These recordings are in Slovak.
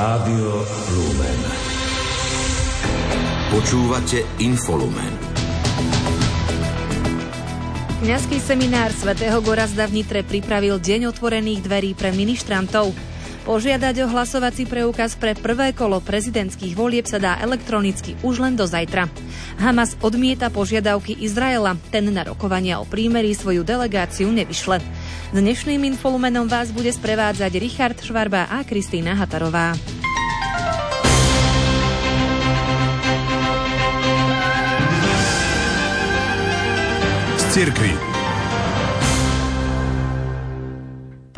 Rádio Lumen. Počúvate Infolumen. Kňazský seminár svätého Gorazda v Nitre pripravil deň otvorených dverí pre ministrantov. Požiadať o hlasovací preukaz pre prvé kolo prezidentských volieb sa dá elektronicky už len do zajtra. Hamas odmieta požiadavky Izraela, ten na rokovania o prímerí svoju delegáciu nevyšle. Dnešným infolumenom vás bude sprevádzať Richard Švarba a Kristýna Hatarová. Z.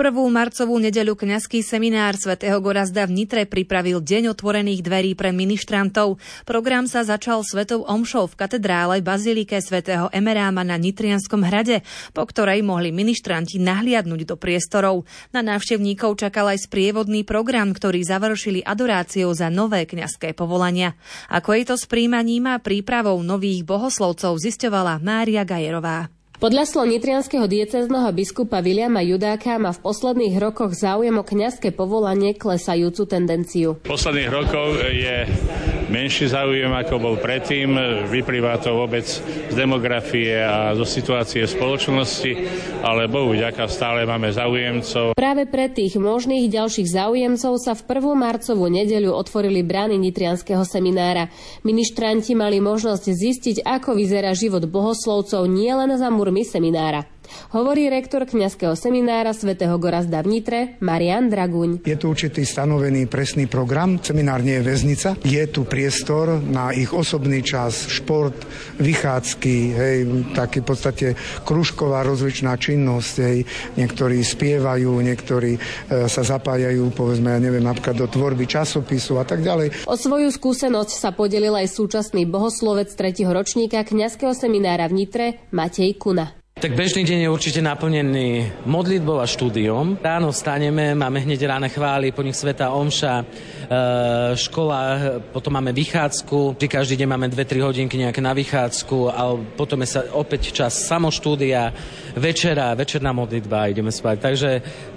Prvú marcovú nedeľu kňazský seminár svätého Gorazda v Nitre pripravil Deň otvorených dverí pre ministrantov. Program sa začal svetou omšou v katedrále Bazilike svätého Emeráma na Nitrianskom hrade, po ktorej mohli ministranti nahliadnúť do priestorov. Na návštevníkov čakal aj sprievodný program, ktorý završili adoráciou za nové kňazské povolania. Ako je to s príjmaním a prípravou nových bohoslovcov zisťovala Mária Gajerová. Podľa slov nitrianského diecezného biskupa Viliama Judáka má v posledných rokoch záujem o kňazské povolanie klesajúcu tendenciu. V posledných rokoch je menší záujem, ako bol predtým. Vyplýva to vôbec z demografie a zo situácie spoločnosti, ale Bohu ďaká, stále máme záujemcov. Práve pre tých možných ďalších záujemcov sa v 1. marcovú nedeľu otvorili brány nitrianského seminára. Ministranti mali možnosť zistiť, ako vyzerá život bohoslovcov nielen za murmi seminára. Hovorí rektor kňazského seminára svätého Gorazda v Nitre, Marian Draguň. Je tu určitý stanovený presný program. Seminár nie je väznica. Je tu priestor na ich osobný čas, šport, vychádzky, hej, taký v podstate kružková rozličná činnosť. Hej. Niektorí spievajú, niektorí e, sa zapájajú, povedzme, ja neviem, napríklad do tvorby časopisu a tak ďalej. O svoju skúsenosť sa podelil aj súčasný bohoslovec 3. ročníka kňazského seminára v Nitre, Matej Kuna. Tak bežný deň je určite naplnený modlitbou a štúdiom. Ráno vstaneme, máme hneď ráne chvály, po nich Sveta Omša, e, škola, potom máme vychádzku, vždy každý deň máme 2-3 hodinky nejaké na vychádzku, ale potom je sa opäť čas samoštúdia, večera, večerná modlitba a ideme spať. Takže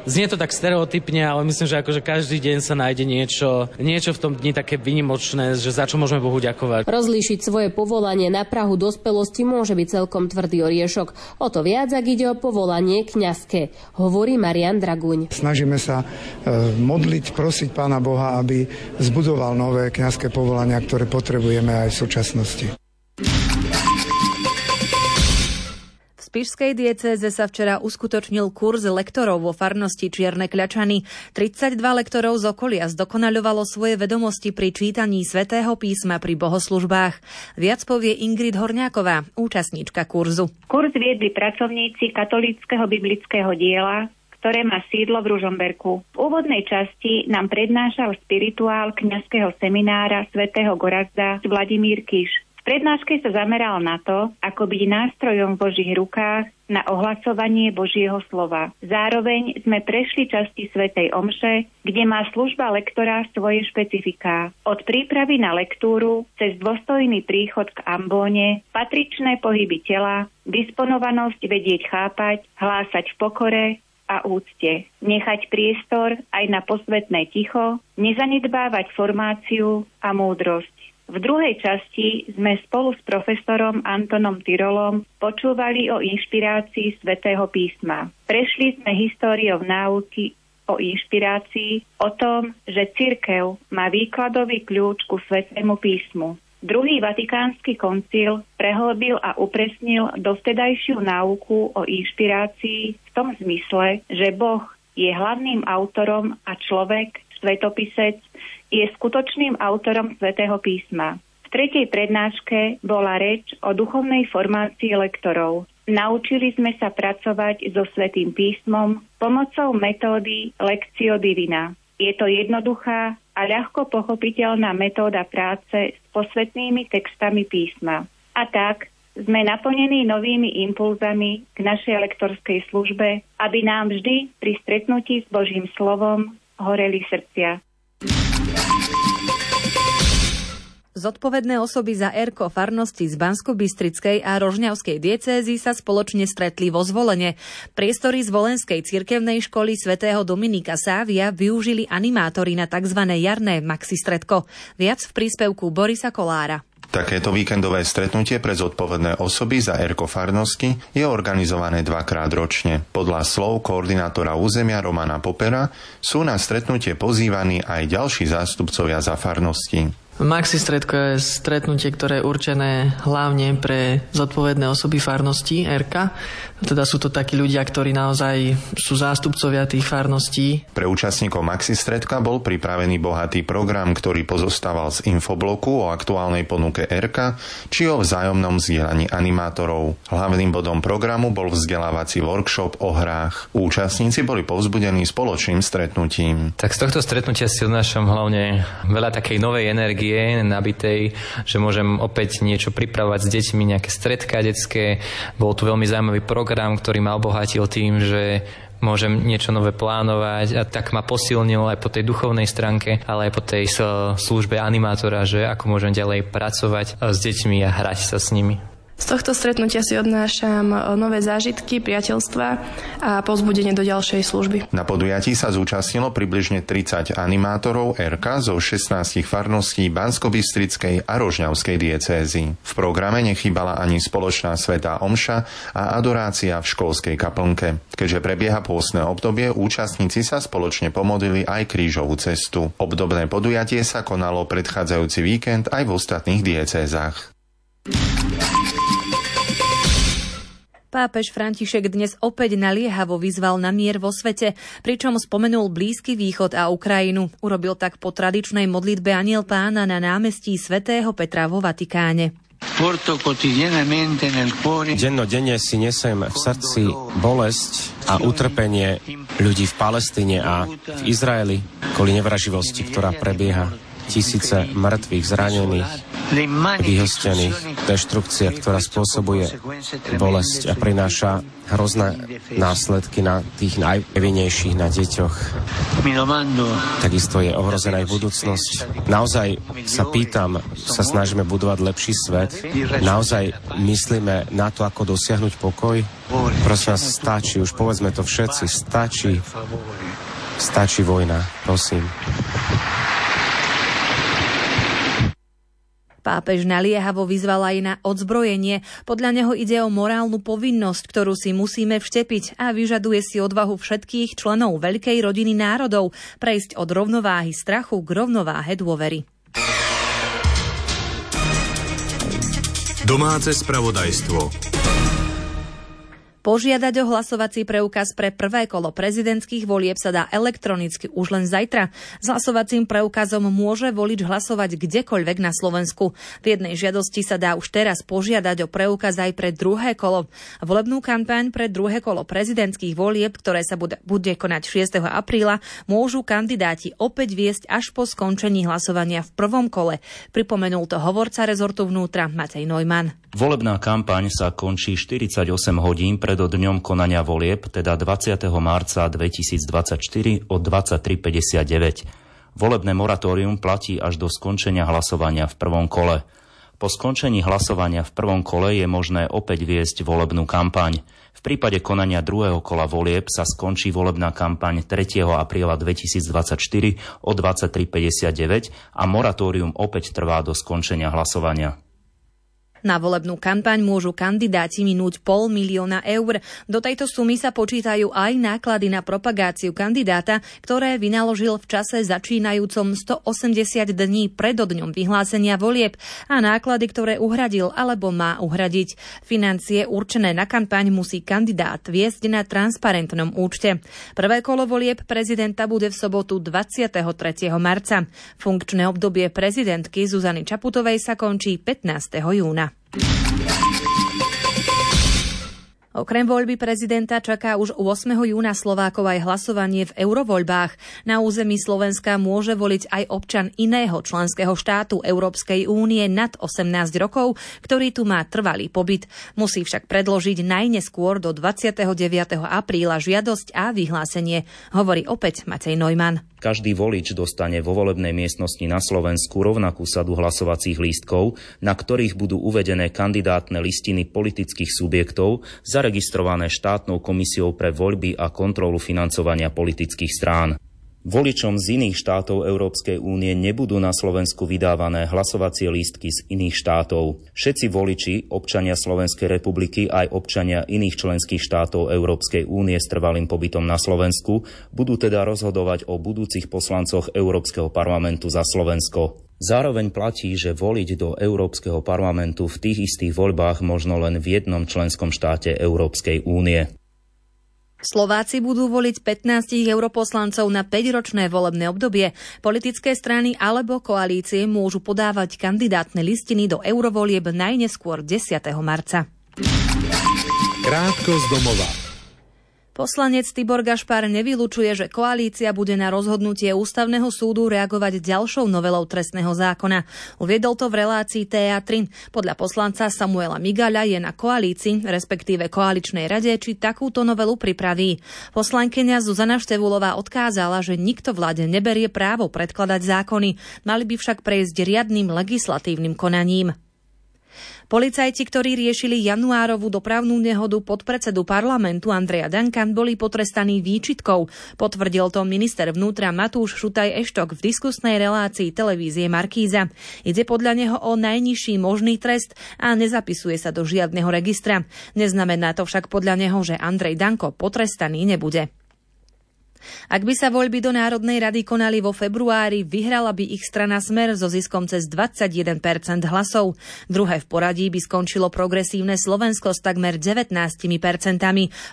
znie to tak stereotypne, ale myslím, že akože každý deň sa nájde niečo, niečo v tom dni také vynimočné, že za čo môžeme Bohu ďakovať. Rozlíšiť svoje povolanie na Prahu dospelosti môže byť celkom tvrdý oriešok. O to viac, ak ide o povolanie kňazské, hovorí Marian Draguň. Snažíme sa e, modliť, prosiť Pána Boha, aby zbudoval nové kňazské povolania, ktoré potrebujeme aj v súčasnosti. Spišskej diecéze sa včera uskutočnil kurz lektorov vo farnosti Čierne Kľačany. 32 lektorov z okolia zdokonaľovalo svoje vedomosti pri čítaní svätého písma pri bohoslužbách. Viac povie Ingrid Horňáková, účastníčka kurzu. Kurz viedli pracovníci katolíckého biblického diela, ktoré má sídlo v Ružomberku. V úvodnej časti nám prednášal spirituál kňazského seminára svätého Gorazda Vladimír Kiš prednáške sa zameral na to, ako byť nástrojom v Božích rukách na ohlasovanie Božieho slova. Zároveň sme prešli časti Svetej Omše, kde má služba lektora svoje špecifiká. Od prípravy na lektúru cez dôstojný príchod k ambóne, patričné pohyby tela, disponovanosť vedieť chápať, hlásať v pokore, a úcte. Nechať priestor aj na posvetné ticho, nezanedbávať formáciu a múdrosť. V druhej časti sme spolu s profesorom Antonom Tyrolom počúvali o inšpirácii svätého písma. Prešli sme históriou náuky o inšpirácii, o tom, že cirkev má výkladový kľúč ku svetému písmu. Druhý vatikánsky koncil prehlbil a upresnil dovtedajšiu náuku o inšpirácii v tom zmysle, že Boh je hlavným autorom a človek, svetopisec, je skutočným autorom svätého písma. V tretej prednáške bola reč o duchovnej formácii lektorov. Naučili sme sa pracovať so svetým písmom pomocou metódy Lectio Divina. Je to jednoduchá a ľahko pochopiteľná metóda práce s posvetnými textami písma. A tak sme naplnení novými impulzami k našej lektorskej službe, aby nám vždy pri stretnutí s Božím slovom horeli srdcia. Zodpovedné osoby za ERKO farnosti z Bansko-Bystrickej a Rožňavskej diecézy sa spoločne stretli vo zvolenie. Priestory z Volenskej cirkevnej školy svätého Dominika Sávia využili animátori na tzv. jarné maxistredko. Viac v príspevku Borisa Kolára. Takéto víkendové stretnutie pre zodpovedné osoby za Erko farnosti je organizované dvakrát ročne. Podľa slov koordinátora územia Romana Popera sú na stretnutie pozývaní aj ďalší zástupcovia za farnosti. Maxi stredko je stretnutie, ktoré je určené hlavne pre zodpovedné osoby farností RK. Teda sú to takí ľudia, ktorí naozaj sú zástupcovia tých farností. Pre účastníkov Maxi stredka bol pripravený bohatý program, ktorý pozostával z infobloku o aktuálnej ponuke RK či o vzájomnom vzdielaní animátorov. Hlavným bodom programu bol vzdelávací workshop o hrách. Účastníci boli povzbudení spoločným stretnutím. Tak z tohto stretnutia si odnášam hlavne veľa takej novej energie energie nabitej, že môžem opäť niečo pripravovať s deťmi, nejaké stredka detské. Bol tu veľmi zaujímavý program, ktorý ma obohatil tým, že môžem niečo nové plánovať a tak ma posilnil aj po tej duchovnej stránke, ale aj po tej službe animátora, že ako môžem ďalej pracovať s deťmi a hrať sa s nimi. Z tohto stretnutia si odnášam e, nové zážitky, priateľstva a pozbudenie do ďalšej služby. Na podujatí sa zúčastnilo približne 30 animátorov RK zo 16 farností Bansko-Bystrickej a Rožňavskej diecézy. V programe nechybala ani spoločná svetá omša a adorácia v školskej kaplnke. Keďže prebieha pôstne obdobie, účastníci sa spoločne pomodlili aj krížovú cestu. Obdobné podujatie sa konalo predchádzajúci víkend aj v ostatných diecézach. Pápež František dnes opäť naliehavo vyzval na mier vo svete, pričom spomenul Blízky východ a Ukrajinu. Urobil tak po tradičnej modlitbe Aniel pána na námestí svätého Petra vo Vatikáne. Dennodenne si nesem v srdci bolesť a utrpenie ľudí v Palestíne a v Izraeli kvôli nevraživosti, ktorá prebieha tisíce mŕtvych, zranených, vyhostených, deštrukcia, ktorá spôsobuje bolesť a prináša hrozné následky na tých najvinejších, na deťoch. Takisto je ohrozená aj budúcnosť. Naozaj sa pýtam, sa snažíme budovať lepší svet? Naozaj myslíme na to, ako dosiahnuť pokoj? Prosím vás, stačí, už povedzme to všetci, stačí, stačí vojna, prosím. Pápež naliehavo vyzval aj na odzbrojenie. Podľa neho ide o morálnu povinnosť, ktorú si musíme vštepiť a vyžaduje si odvahu všetkých členov veľkej rodiny národov prejsť od rovnováhy strachu k rovnováhe dôvery. Domáce spravodajstvo. Požiadať o hlasovací preukaz pre prvé kolo prezidentských volieb sa dá elektronicky už len zajtra. S hlasovacím preukazom môže volič hlasovať kdekoľvek na Slovensku. V jednej žiadosti sa dá už teraz požiadať o preukaz aj pre druhé kolo. Volebnú kampaň pre druhé kolo prezidentských volieb, ktoré sa bude, bude konať 6. apríla, môžu kandidáti opäť viesť až po skončení hlasovania v prvom kole. Pripomenul to hovorca rezortu vnútra Matej Neumann. Volebná kampaň sa končí 48 hodín pred dňom konania volieb, teda 20. marca 2024 od 23.59. Volebné moratórium platí až do skončenia hlasovania v prvom kole. Po skončení hlasovania v prvom kole je možné opäť viesť volebnú kampaň. V prípade konania druhého kola volieb sa skončí volebná kampaň 3. apríla 2024 o 23.59 a moratórium opäť trvá do skončenia hlasovania. Na volebnú kampaň môžu kandidáti minúť pol milióna eur. Do tejto sumy sa počítajú aj náklady na propagáciu kandidáta, ktoré vynaložil v čase začínajúcom 180 dní pred dňom vyhlásenia volieb a náklady, ktoré uhradil alebo má uhradiť. Financie určené na kampaň musí kandidát viesť na transparentnom účte. Prvé kolo volieb prezidenta bude v sobotu 23. marca. Funkčné obdobie prezidentky Zuzany Čaputovej sa končí 15. júna. Okrem voľby prezidenta čaká už 8. júna Slovákov aj hlasovanie v eurovoľbách. Na území Slovenska môže voliť aj občan iného členského štátu Európskej únie nad 18 rokov, ktorý tu má trvalý pobyt. Musí však predložiť najneskôr do 29. apríla žiadosť a vyhlásenie, hovorí opäť Matej Neumann. Každý volič dostane vo volebnej miestnosti na Slovensku rovnakú sadu hlasovacích lístkov, na ktorých budú uvedené kandidátne listiny politických subjektov zaregistrované štátnou komisiou pre voľby a kontrolu financovania politických strán. Voličom z iných štátov Európskej únie nebudú na Slovensku vydávané hlasovacie lístky z iných štátov. Všetci voliči, občania Slovenskej republiky aj občania iných členských štátov Európskej únie s trvalým pobytom na Slovensku budú teda rozhodovať o budúcich poslancoch Európskeho parlamentu za Slovensko. Zároveň platí, že voliť do Európskeho parlamentu v tých istých voľbách možno len v jednom členskom štáte Európskej únie. Slováci budú voliť 15 europoslancov na 5-ročné volebné obdobie. Politické strany alebo koalície môžu podávať kandidátne listiny do eurovolieb najneskôr 10. marca. Krátko z domova. Poslanec Tibor Gašpar nevylučuje, že koalícia bude na rozhodnutie ústavného súdu reagovať ďalšou novelou trestného zákona. Uviedol to v relácii TA3. Podľa poslanca Samuela Migaľa je na koalícii, respektíve koaličnej rade, či takúto novelu pripraví. Poslankyňa Zuzana Števulová odkázala, že nikto vláde neberie právo predkladať zákony, mali by však prejsť riadnym legislatívnym konaním. Policajti, ktorí riešili januárovú dopravnú nehodu pod predsedu parlamentu Andreja Dankan, boli potrestaní výčitkou. Potvrdil to minister vnútra Matúš Šutaj Eštok v diskusnej relácii televízie Markíza. Ide podľa neho o najnižší možný trest a nezapisuje sa do žiadneho registra. Neznamená to však podľa neho, že Andrej Danko potrestaný nebude. Ak by sa voľby do Národnej rady konali vo februári, vyhrala by ich strana Smer so ziskom cez 21% hlasov. Druhé v poradí by skončilo progresívne Slovensko s takmer 19%.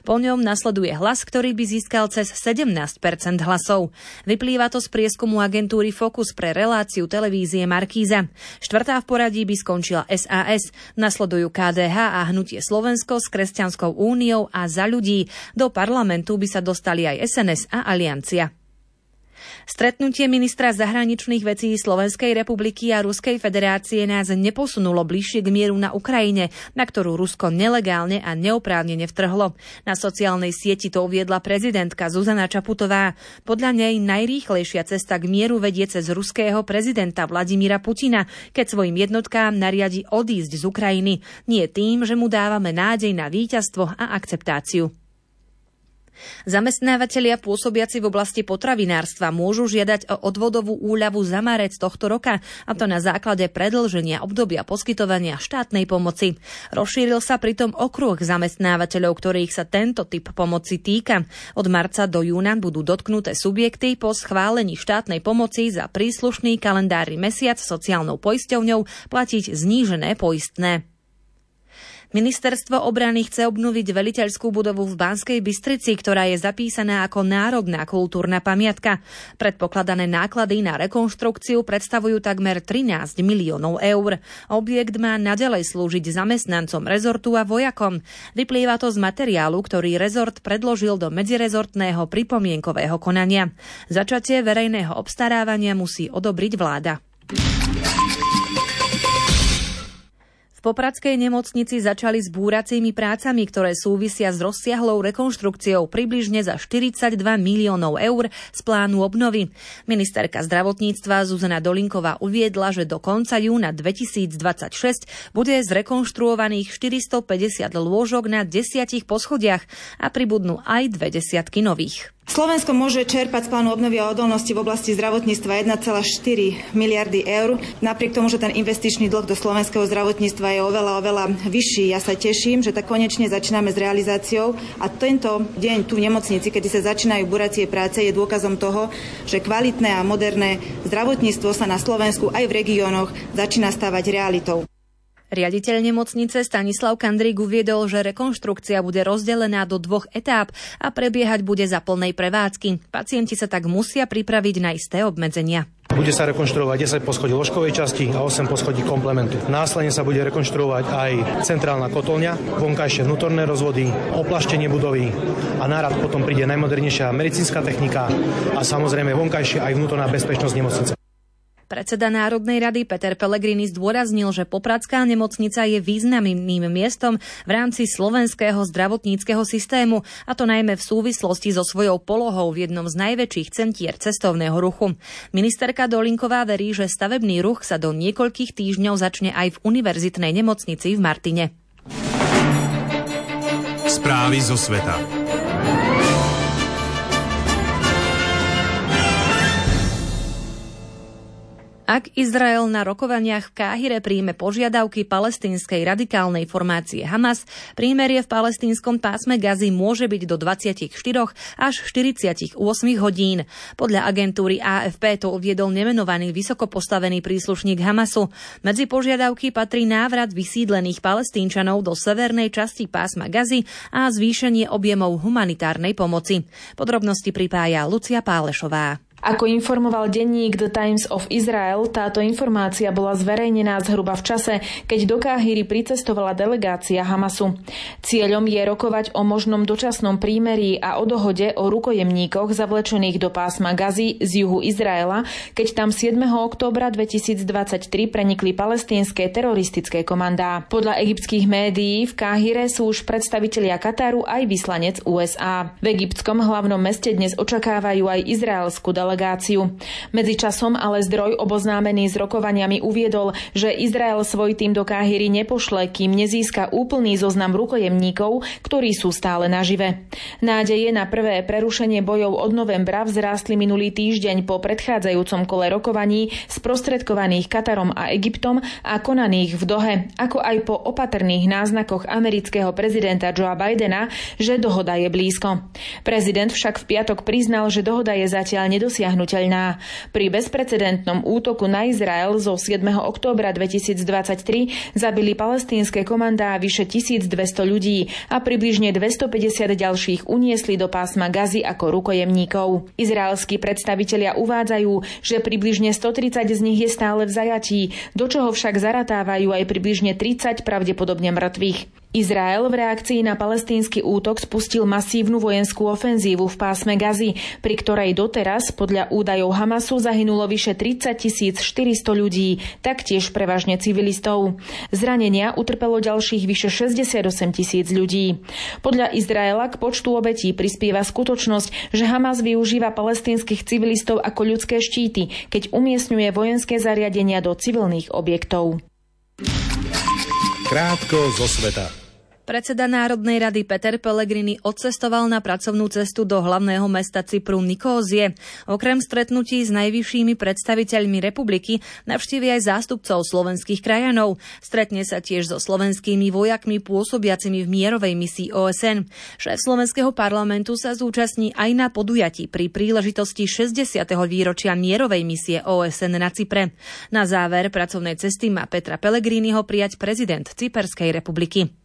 Po ňom nasleduje hlas, ktorý by získal cez 17% hlasov. Vyplýva to z prieskumu agentúry Focus pre reláciu televízie Markíza. Štvrtá v poradí by skončila SAS. Nasledujú KDH a Hnutie Slovensko s Kresťanskou úniou a za ľudí. Do parlamentu by sa dostali aj SNS a aliancia. Stretnutie ministra zahraničných vecí Slovenskej republiky a Ruskej federácie nás neposunulo bližšie k mieru na Ukrajine, na ktorú Rusko nelegálne a neoprávnene vtrhlo. Na sociálnej sieti to uviedla prezidentka Zuzana Čaputová. Podľa nej najrýchlejšia cesta k mieru vedie cez ruského prezidenta Vladimíra Putina, keď svojim jednotkám nariadi odísť z Ukrajiny. Nie tým, že mu dávame nádej na víťazstvo a akceptáciu. Zamestnávateľia pôsobiaci v oblasti potravinárstva môžu žiadať o odvodovú úľavu za marec tohto roka, a to na základe predlženia obdobia poskytovania štátnej pomoci. Rozšíril sa pritom okruh zamestnávateľov, ktorých sa tento typ pomoci týka. Od marca do júna budú dotknuté subjekty po schválení štátnej pomoci za príslušný kalendárny mesiac sociálnou poisťovňou platiť znížené poistné. Ministerstvo obrany chce obnoviť veliteľskú budovu v Banskej Bystrici, ktorá je zapísaná ako národná kultúrna pamiatka. Predpokladané náklady na rekonštrukciu predstavujú takmer 13 miliónov eur. Objekt má nadalej slúžiť zamestnancom rezortu a vojakom. Vyplýva to z materiálu, ktorý rezort predložil do medzirezortného pripomienkového konania. Začatie verejného obstarávania musí odobriť vláda. Popradskej nemocnici začali s búracími prácami, ktoré súvisia s rozsiahlou rekonštrukciou približne za 42 miliónov eur z plánu obnovy. Ministerka zdravotníctva Zuzana Dolinková uviedla, že do konca júna 2026 bude zrekonštruovaných 450 lôžok na desiatich poschodiach a pribudnú aj dve desiatky nových. Slovensko môže čerpať z plánu obnovy a odolnosti v oblasti zdravotníctva 1,4 miliardy eur. Napriek tomu, že ten investičný dlh do slovenského zdravotníctva je oveľa, oveľa vyšší. Ja sa teším, že tak konečne začíname s realizáciou a tento deň tu v nemocnici, kedy sa začínajú buracie práce, je dôkazom toho, že kvalitné a moderné zdravotníctvo sa na Slovensku aj v regiónoch začína stávať realitou. Riaditeľ nemocnice Stanislav Kandrík uviedol, že rekonštrukcia bude rozdelená do dvoch etáp a prebiehať bude za plnej prevádzky. Pacienti sa tak musia pripraviť na isté obmedzenia. Bude sa rekonštruovať 10 poschodí ložkovej časti a 8 poschodí komplementu. Následne sa bude rekonštruovať aj centrálna kotolňa, vonkajšie vnútorné rozvody, oplaštenie budovy a nárad potom príde najmodernejšia medicínska technika a samozrejme vonkajšie aj vnútorná bezpečnosť nemocnice. Predseda Národnej rady Peter Pellegrini zdôraznil, že Popradská nemocnica je významným miestom v rámci slovenského zdravotníckého systému, a to najmä v súvislosti so svojou polohou v jednom z najväčších centier cestovného ruchu. Ministerka Dolinková verí, že stavebný ruch sa do niekoľkých týždňov začne aj v univerzitnej nemocnici v Martine. Správy zo sveta. Ak Izrael na rokovaniach v Káhire príjme požiadavky palestínskej radikálnej formácie Hamas, prímerie v palestínskom pásme Gazy môže byť do 24 až 48 hodín. Podľa agentúry AFP to uviedol nemenovaný vysoko postavený príslušník Hamasu. Medzi požiadavky patrí návrat vysídlených palestínčanov do severnej časti pásma Gazy a zvýšenie objemov humanitárnej pomoci. Podrobnosti pripája Lucia Pálešová. Ako informoval denník The Times of Israel, táto informácia bola zverejnená zhruba v čase, keď do Káhyry pricestovala delegácia Hamasu. Cieľom je rokovať o možnom dočasnom prímerí a o dohode o rukojemníkoch zavlečených do pásma Gazy z juhu Izraela, keď tam 7. októbra 2023 prenikli palestínske teroristické komandá. Podľa egyptských médií v Káhyre sú už predstavitelia Kataru aj vyslanec USA. V egyptskom hlavnom meste dnes očakávajú aj izraelskú delegáciu delegáciu. Medzičasom ale zdroj oboznámený s rokovaniami uviedol, že Izrael svoj tým do Káhyry nepošle, kým nezíska úplný zoznam rukojemníkov, ktorí sú stále nažive. Nádeje na prvé prerušenie bojov od novembra vzrástli minulý týždeň po predchádzajúcom kole rokovaní sprostredkovaných Katarom a Egyptom a konaných v Dohe, ako aj po opatrných náznakoch amerického prezidenta Joea Bidena, že dohoda je blízko. Prezident však v piatok priznal, že dohoda je zatiaľ nedosiahnutelná nedosiahnutelná. Pri bezprecedentnom útoku na Izrael zo 7. októbra 2023 zabili palestínske komandá vyše 1200 ľudí a približne 250 ďalších uniesli do pásma Gazy ako rukojemníkov. Izraelskí predstavitelia uvádzajú, že približne 130 z nich je stále v zajatí, do čoho však zaratávajú aj približne 30 pravdepodobne mŕtvych. Izrael v reakcii na palestínsky útok spustil masívnu vojenskú ofenzívu v pásme Gazy, pri ktorej doteraz podľa údajov Hamasu zahynulo vyše 30 400 ľudí, taktiež prevažne civilistov. Zranenia utrpelo ďalších vyše 68 tisíc ľudí. Podľa Izraela k počtu obetí prispieva skutočnosť, že Hamas využíva palestínskych civilistov ako ľudské štíty, keď umiestňuje vojenské zariadenia do civilných objektov. Krátko zo sveta. Predseda Národnej rady Peter Pellegrini odcestoval na pracovnú cestu do hlavného mesta Cypru Nikózie. Okrem stretnutí s najvyššími predstaviteľmi republiky navštívi aj zástupcov slovenských krajanov. Stretne sa tiež so slovenskými vojakmi pôsobiacimi v mierovej misii OSN. Šéf slovenského parlamentu sa zúčastní aj na podujatí pri príležitosti 60. výročia mierovej misie OSN na Cypre. Na záver pracovnej cesty má Petra Pellegriniho prijať prezident Cyperskej republiky.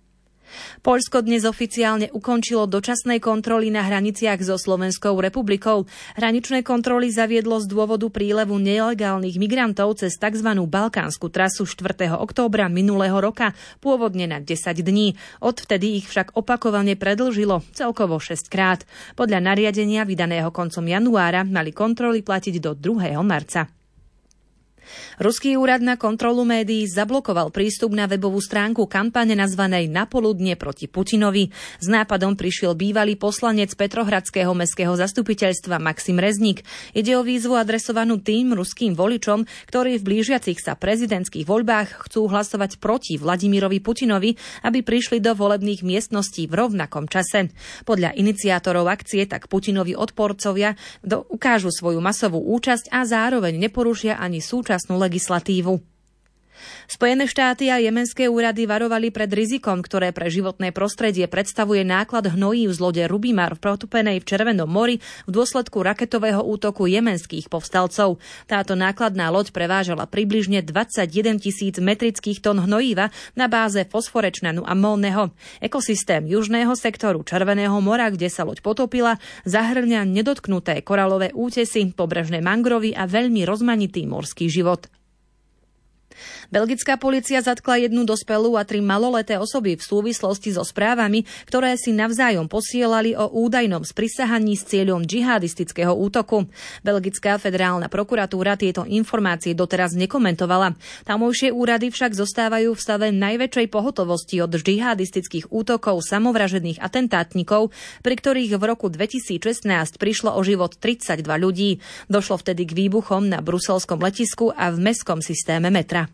Polsko dnes oficiálne ukončilo dočasné kontroly na hraniciach so Slovenskou republikou. Hraničné kontroly zaviedlo z dôvodu prílevu nelegálnych migrantov cez tzv. balkánsku trasu 4. októbra minulého roka, pôvodne na 10 dní. Odvtedy ich však opakovane predlžilo, celkovo 6 krát. Podľa nariadenia vydaného koncom januára mali kontroly platiť do 2. marca. Ruský úrad na kontrolu médií zablokoval prístup na webovú stránku kampane nazvanej Napoludne proti Putinovi. S nápadom prišiel bývalý poslanec Petrohradského mestského zastupiteľstva Maxim Rezník. Ide o výzvu adresovanú tým ruským voličom, ktorí v blížiacich sa prezidentských voľbách chcú hlasovať proti Vladimirovi Putinovi, aby prišli do volebných miestností v rovnakom čase. Podľa iniciátorov akcie tak Putinovi odporcovia do, ukážu svoju masovú účasť a zároveň neporušia ani súčasnú legislatívu. Spojené štáty a jemenské úrady varovali pred rizikom, ktoré pre životné prostredie predstavuje náklad hnojí z lode Rubimar v protupenej v Červenom mori v dôsledku raketového útoku jemenských povstalcov. Táto nákladná loď prevážala približne 21 tisíc metrických tón hnojíva na báze fosforečnanu a mónneho. Ekosystém južného sektoru Červeného mora, kde sa loď potopila, zahrňa nedotknuté koralové útesy, pobrežné mangrovy a veľmi rozmanitý morský život. Belgická policia zatkla jednu dospelú a tri maloleté osoby v súvislosti so správami, ktoré si navzájom posielali o údajnom sprisahaní s cieľom džihadistického útoku. Belgická federálna prokuratúra tieto informácie doteraz nekomentovala. Tamojšie úrady však zostávajú v stave najväčšej pohotovosti od džihadistických útokov samovražedných atentátnikov, pri ktorých v roku 2016 prišlo o život 32 ľudí. Došlo vtedy k výbuchom na bruselskom letisku a v mestskom systéme metra.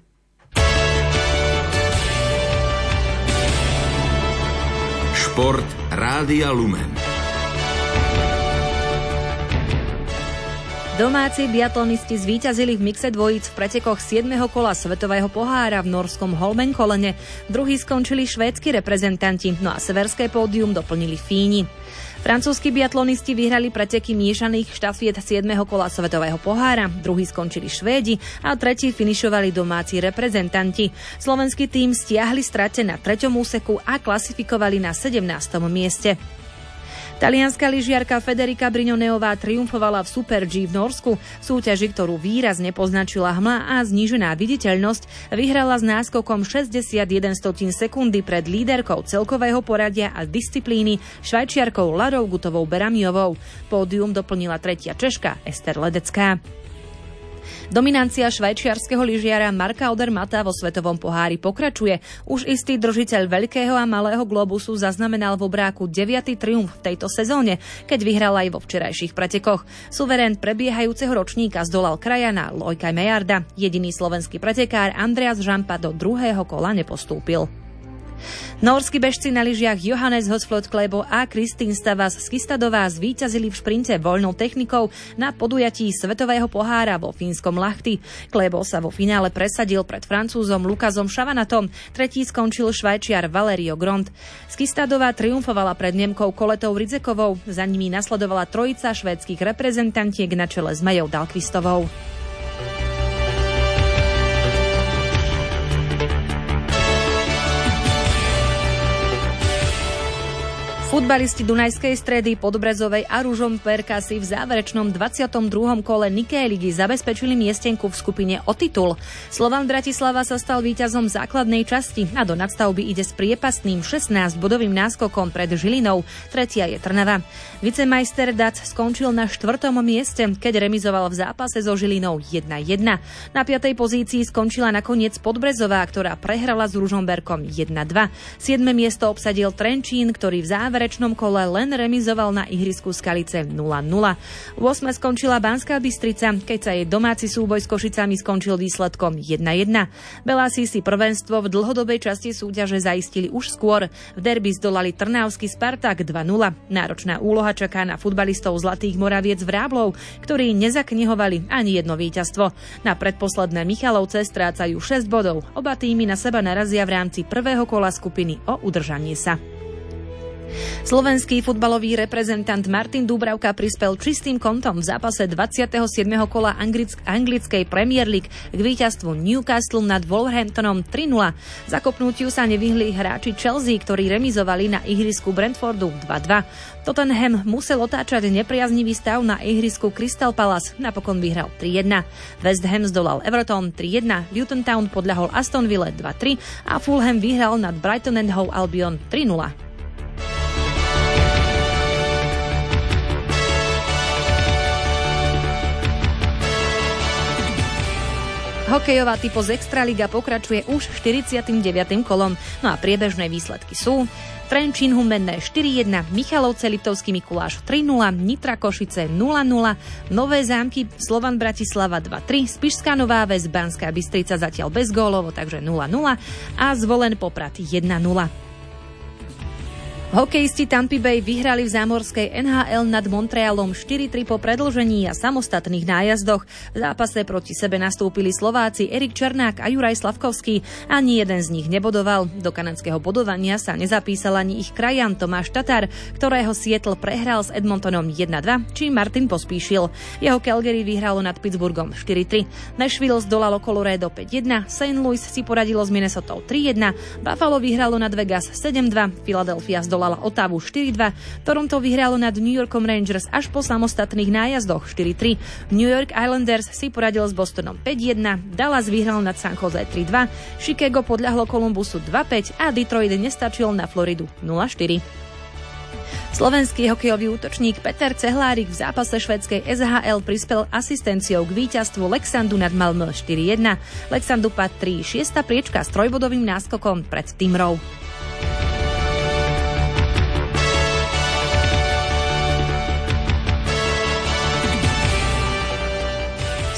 Šport Rádia Lumen. Domáci biatlonisti zvíťazili v mixe dvojíc v pretekoch 7. kola Svetového pohára v norskom Holmenkolene. Druhý skončili švédsky reprezentanti, no a severské pódium doplnili Fíni. Francúzski biatlonisti vyhrali preteky miešaných štafiet 7. kola Svetového pohára, druhý skončili Švédi a tretí finišovali domáci reprezentanti. Slovenský tým stiahli strate na treťom úseku a klasifikovali na 17. mieste. Talianská lyžiarka Federika Briňoneová triumfovala v Super G v Norsku. Súťaži, ktorú výrazne poznačila hmla a znížená viditeľnosť, vyhrala s náskokom 61 stotín sekundy pred líderkou celkového poradia a disciplíny švajčiarkou Larou Gutovou Beramiovou. Pódium doplnila tretia Češka Ester Ledecká. Dominancia švajčiarského lyžiara Marka Odermata vo svetovom pohári pokračuje. Už istý držiteľ veľkého a malého globusu zaznamenal v obráku 9. triumf v tejto sezóne, keď vyhral aj vo včerajších pretekoch. Suverén prebiehajúceho ročníka zdolal krajana Lojka Mejarda. Jediný slovenský pretekár Andreas Žampa do druhého kola nepostúpil. Norskí bežci na lyžiach Johannes Hosflot Klebo a Kristín Stavas Skistadová zvíťazili v šprinte voľnou technikou na podujatí Svetového pohára vo fínskom Lachty. Klebo sa vo finále presadil pred Francúzom Lukazom Šavanatom, tretí skončil švajčiar Valerio Grond. Skistadová triumfovala pred Nemkou Koletou Ridzekovou, za nimi nasledovala trojica švédskych reprezentantiek na čele s Majou Dalkvistovou. Futbalisti Dunajskej stredy Podbrezovej a Perka si v záverečnom 22. kole Niké ligy zabezpečili miestenku v skupine o titul. Slovan Bratislava sa stal víťazom základnej časti a do nadstavby ide s priepastným 16-bodovým náskokom pred Žilinou. Tretia je Trnava. Vicemajster Dac skončil na štvrtom mieste, keď remizoval v zápase so Žilinou 1-1. Na piatej pozícii skončila nakoniec Podbrezová, ktorá prehrala s Ružomberkom 1-2. Siedme miesto obsadil Trenčín, ktorý v závere záverečnom kole len remizoval na ihrisku Skalice 0-0. 8. skončila Banská Bystrica, keď sa jej domáci súboj s Košicami skončil výsledkom 1-1. Belási si prvenstvo v dlhodobej časti súťaže zaistili už skôr. V derby zdolali Trnavský Spartak 2-0. Náročná úloha čaká na futbalistov Zlatých Moraviec v Ráblov, ktorí nezaknihovali ani jedno víťazstvo. Na predposledné Michalovce strácajú 6 bodov. Oba týmy na seba narazia v rámci prvého kola skupiny o udržanie sa. Slovenský futbalový reprezentant Martin Dúbravka prispel čistým kontom v zápase 27. kola anglickej Premier League k víťazstvu Newcastle nad Wolverhamptonom 3-0. Zakopnutiu sa nevyhli hráči Chelsea, ktorí remizovali na ihrisku Brentfordu 2-2. Tottenham musel otáčať nepriaznivý stav na ihrisku Crystal Palace, napokon vyhral 3-1. West Ham zdolal Everton 3-1, Luton Town podľahol Aston Ville 2-3 a Fulham vyhral nad Brighton and Hove Albion 3-0. Hokejová typo z Extraliga pokračuje už 49. kolom. No a priebežné výsledky sú Trenčín Humenné 4-1, Michalovce Liptovský Mikuláš 3-0, Nitra Košice 0-0, Nové zámky Slovan Bratislava 2-3, Spišská Nová Ves Banská Bystrica zatiaľ bez gólovo, takže 0-0 a Zvolen Poprad 1-0. Hokejisti Tampa Bay vyhrali v zámorskej NHL nad Montrealom 4-3 po predlžení a samostatných nájazdoch. V zápase proti sebe nastúpili Slováci Erik Černák a Juraj Slavkovský. Ani jeden z nich nebodoval. Do kanadského bodovania sa nezapísal ani ich krajan Tomáš Tatar, ktorého Sietl prehral s Edmontonom 1-2, či Martin pospíšil. Jeho Calgary vyhralo nad Pittsburghom 4-3. Nashville zdolalo Colorado 5-1, St. Louis si poradilo s Minnesota 3-1, Buffalo vyhralo nad Vegas 7-2, Philadelphia zdolalo zdolala Otavu 4-2, Toronto vyhralo nad New Yorkom Rangers až po samostatných nájazdoch 4-3, New York Islanders si poradil s Bostonom 5-1, Dallas vyhral nad San Jose 3-2, Chicago podľahlo Columbusu 2-5 a Detroit nestačil na Floridu 0-4. Slovenský hokejový útočník Peter Cehlárik v zápase švedskej SHL prispel asistenciou k víťazstvu Lexandu nad Malmö 4-1. Lexandu patrí šiesta priečka s trojbodovým náskokom pred Timrou.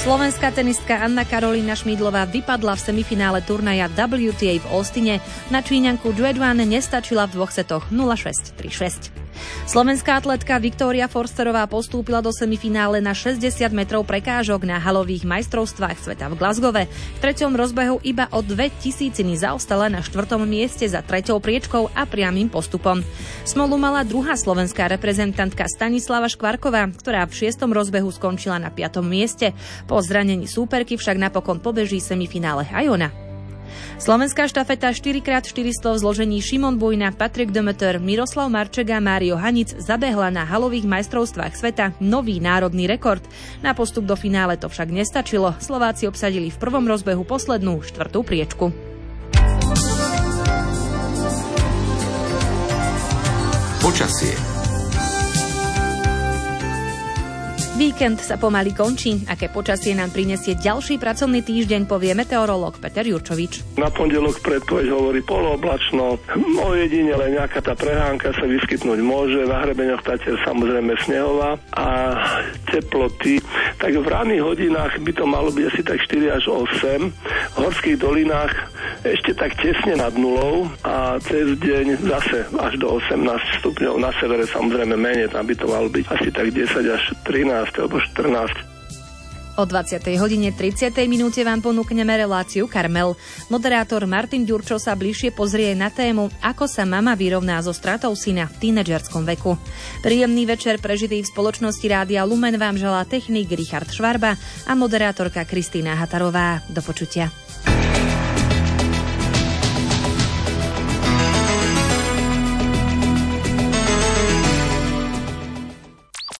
Slovenská tenistka Anna Karolina Šmídlová vypadla v semifinále turnaja WTA v Austine. Na Číňanku Jueduan nestačila v dvoch setoch 0-6, 3-6. Slovenská atletka Viktória Forsterová postúpila do semifinále na 60 metrov prekážok na halových majstrovstvách sveta v Glasgowe. V treťom rozbehu iba o dve tisíciny zaostala na štvrtom mieste za treťou priečkou a priamým postupom. Smolu mala druhá slovenská reprezentantka Stanislava Škvarková, ktorá v šiestom rozbehu skončila na piatom mieste. Po zranení súperky však napokon pobeží semifinále aj ona. Slovenská štafeta 4x400 v zložení Šimon Bujna, Patrik Demeter, Miroslav Marčega Mário Hanic zabehla na halových majstrovstvách sveta nový národný rekord. Na postup do finále to však nestačilo. Slováci obsadili v prvom rozbehu poslednú štvrtú priečku. Počasie Víkend sa pomaly končí. Aké počasie nám prinesie ďalší pracovný týždeň, povie meteorológ Peter Jurčovič. Na pondelok predpoveď hovorí polooblačno. O jedinele nejaká tá prehánka sa vyskytnúť môže. Na hrebeňoch Tatier samozrejme snehová a teploty. Tak v ranných hodinách by to malo byť asi tak 4 až 8. V horských dolinách ešte tak tesne nad nulou a cez deň zase až do 18 stupňov. Na severe samozrejme menej, tam by to malo byť asi tak 10 až 13 alebo 14. O 20. hodine 30. minúte vám ponúkneme reláciu Karmel. Moderátor Martin Ďurčo sa bližšie pozrie na tému, ako sa mama vyrovná so stratou syna v tínedžerskom veku. Príjemný večer prežitý v spoločnosti Rádia Lumen vám želá technik Richard Švarba a moderátorka Kristýna Hatarová. Do počutia.